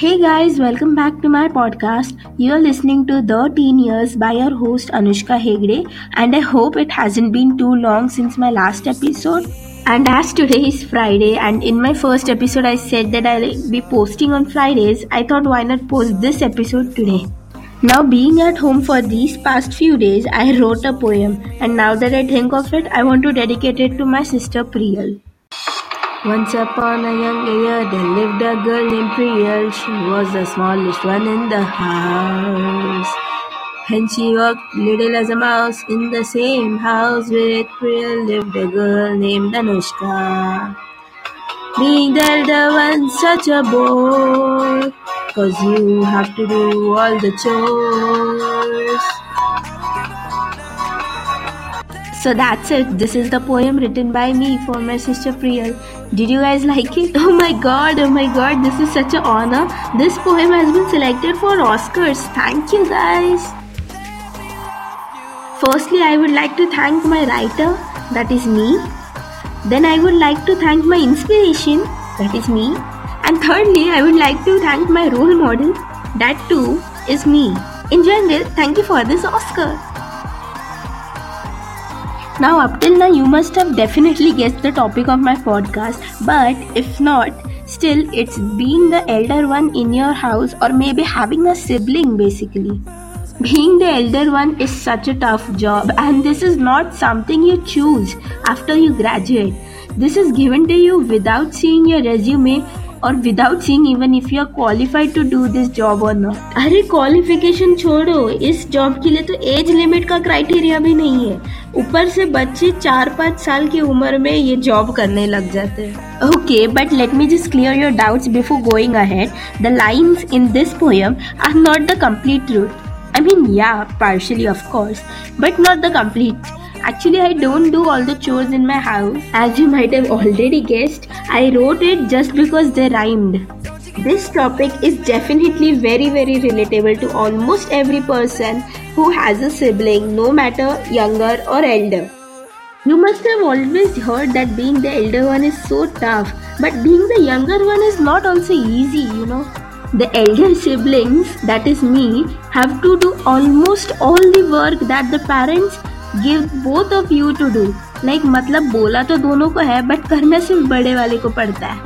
Hey guys, welcome back to my podcast. You're listening to The Teen Years by your host Anushka Hegde, and I hope it hasn't been too long since my last episode. And as today is Friday, and in my first episode, I said that I'll be posting on Fridays, I thought why not post this episode today. Now, being at home for these past few days, I wrote a poem, and now that I think of it, I want to dedicate it to my sister Priyal. Once upon a young year, there lived a girl named Priyal. She was the smallest one in the house. And she walked little as a mouse in the same house with Priyal lived a girl named Anushka. Being the elder one, such a bore, cause you have to do all the chores. So that's it. This is the poem written by me for my sister Priyal. Did you guys like it? Oh my god, oh my god, this is such an honor. This poem has been selected for Oscars. Thank you guys. Firstly, I would like to thank my writer, that is me. Then I would like to thank my inspiration, that is me. And thirdly, I would like to thank my role model, that too is me. In general, thank you for this Oscar. Now, up till now, you must have definitely guessed the topic of my podcast, but if not, still, it's being the elder one in your house or maybe having a sibling basically. Being the elder one is such a tough job, and this is not something you choose after you graduate. This is given to you without seeing your resume और without seeing even if you are qualified to do this job और not अरे qualification छोड़ो इस job के लिए तो age limit का criteria भी नहीं है। ऊपर से बच्चे चार पाँच साल की उम्र में ये जॉब करने लग जाते हैं। Okay but let me just clear your doubts before going ahead the lines in this poem are not the complete truth I mean या partially of course, but not the complete. Actually, I don't do all the chores in my house. As you might have already guessed, I wrote it just because they rhymed. This topic is definitely very, very relatable to almost every person who has a sibling, no matter younger or elder. You must have always heard that being the elder one is so tough, but being the younger one is not also easy, you know. The elder siblings, that is me, have to do almost all the work that the parents give both of you to do. Like मतलब बोला तो दोनों को है but करना सिर्फ़ बड़े वाले को पड़ता है.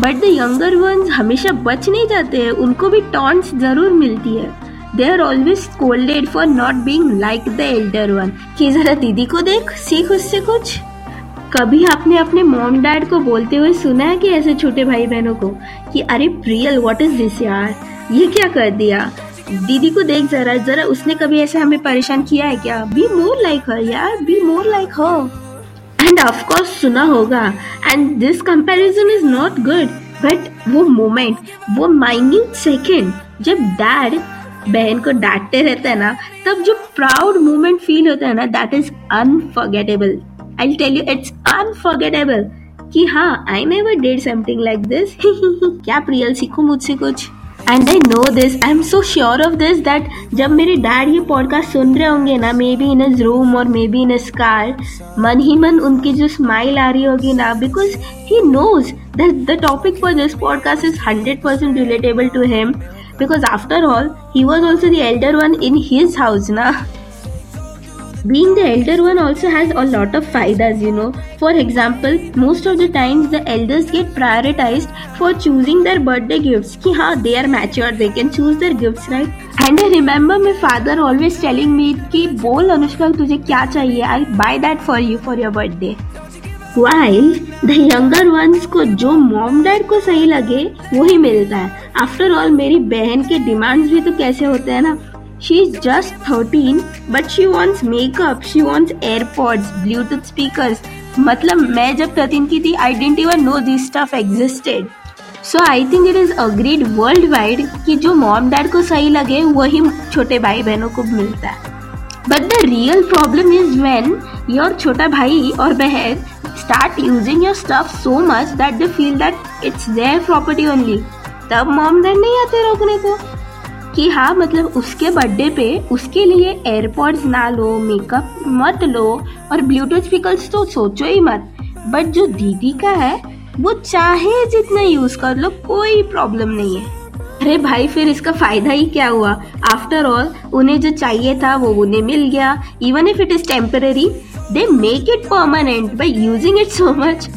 बट द यंगर वंस हमेशा बच नहीं जाते हैं, उनको भी टॉन्ट्स ज़रूर मिलती है. They are always scolded for not being like the elder one कि जरा दीदी को देख, सीख उससे कुछ? कभी आपने अपने मॉम डैड को बोलते हुए सुना है कि ऐसे छोटे भाई बहनों को? कि अरे प्रियल व्हाट इज़ दिस यार? ये क्या कर दिया? दीदी को देख जरा जरा उसने कभी ऐसे हमें परेशान किया है क्या? बी मोर लाइक हर यार be more like her and of course सुना होगा। And this comparison is not good but वो मोमेंट वो माइन्यूट सेकेंड, जब डैड बहन को डांटते रहते हैं ना, तब जो प्राउड मोमेंट फील होता है ना that is unforgettable I tell you it's unforgettable कि हाँ I never did something like this क्या प्रियल, सीखो मुझसे कुछ? And I know this I am so sure of this that जब मेरे डैड ये पॉडकास्ट सुन रहे होंगे ना may be in his room और may be in his car मन ही मन उनकी जो स्माइल आ रही होगी ना because he knows that the topic for this podcast is hundred percent relatable to him because after all he was also the elder one in his house na? Being the elder one also has a lot of faidas you know for example most of the times the elders get prioritized for choosing their birthday gifts ki ha they are mature they can choose their gifts right and i remember my father always telling me ki bol anushka tujhe kya chahiye i'll buy that for you for your birthday while the younger ones को जो mom dad को सही लगे वही मिलता है after all मेरी बहन के डिमांड्स भी तो कैसे होते हैं ना she is just thirteen but she wants makeup she wants AirPods Bluetooth मतलब मैं जब थर्टीन की थी I didn't even know this stuff existed so I think it is agreed worldwide कि जो मॉम डैड को सही लगे, वही छोटे भाई बहनों को मिलता है. But the real problem is when your छोटा भाई और बहन start using your stuff so much that they feel that it's their property only. तब मॉम डैड नहीं आते रोकने को. कि हाँ मतलब उसके बर्थडे पे उसके लिए एयरपॉड्स ना लो मेकअप मत लो और ब्लूटूथ स्पीकर्स तो सोचो ही मत। बट जो दीदी का है, वो चाहे जितना यूज़ कर लो, कोई प्रॉब्लम नहीं है। अरे भाई, फिर इसका फ़ायदा ही क्या हुआ? आफ्टर ऑल उन्हें जो चाहिए था, वो उन्हें मिल गया। Even if it is temporary they make it permanent by using it so much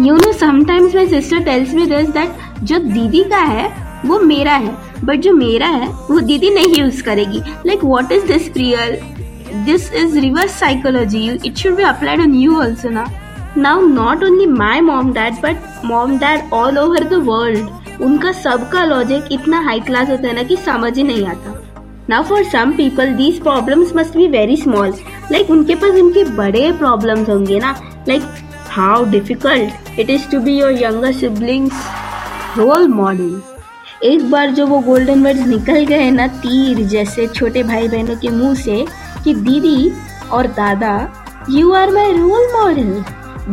you know sometimes my sister tells me this that जो दीदी का है वो मेरा है बट जो मेरा है, वो दीदी नहीं यूज़ करेगी। Like what is this Priyal this is reverse psychology it should be applied on you also ना now not only my mom dad but mom dad all over the world उनका सबका लॉजिक इतना high class होता है ना कि समझ ही नहीं आता। Now for some people these problems must be very small like उनके पास उनके बड़े प्रॉब्लम्स होंगे ना। Like how difficult it is to be your younger siblings role model एक बार जो वो गोल्डन वर्ड्स निकल गए ना तीर जैसे छोटे भाई बहनों के मुँह से कि, दीदी और दादा you are my role model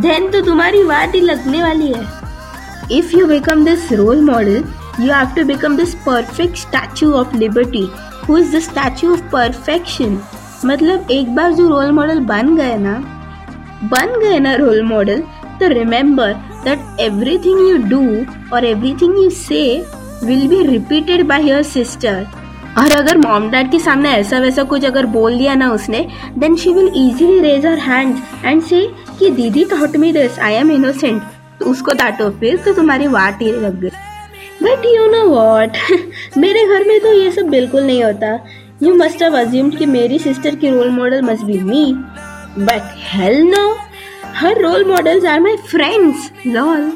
then तो तुम्हारी बात ही लगने वाली है. If you become this role model you have to become this perfect Statue of Liberty who is the statue of perfection मतलब एक बार जो रोल मॉडल बन गए ना, बन गए ना रोल मॉडल तो remember that everything you do और everything you say will be repeated by your sister और अगर मॉम डैड के सामने ऐसा वैसा कुछ अगर बोल दिया ना उसने then she will easily raise her hand and say कि दीदी taught me this I am innocent तो उसको डांटो, फिर तो तुम्हारी वाट ही लग गई। बट यू नो वॉट मेरे घर में तो ये सब बिल्कुल नहीं होता। यू मस्ट हैव अज्यूम्ड कि मेरी सिस्टर की role model must be me but hell no her role models are my friends lol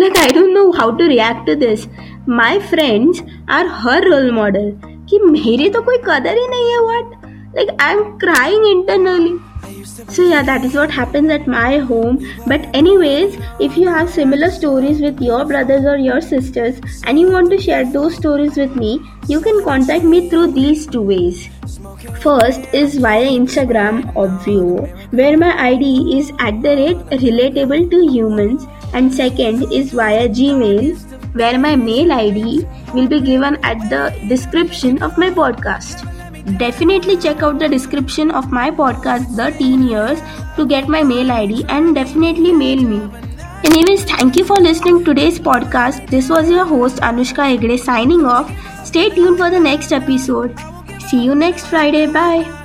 like I don't know how to react to this my friends are her role model कि मेरी तो कोई कदर ही नहीं है what like I am crying internally so yeah that is what happens at my home. But anyways if you have similar stories with your brothers or your sisters and you want to share those stories with me you can contact me through these two ways. First is via Instagram Obvio, where my ID is at the rate relatable to humans. And second is via Gmail where my mail ID will be given at the description of my podcast. Definitely check out the description of my podcast, The Teen Years, to get my mail ID and definitely mail me. Anyways, thank you for listening to today's podcast. This was your host Anushka Egde signing off. Stay tuned for the next episode. See you next Friday. Bye.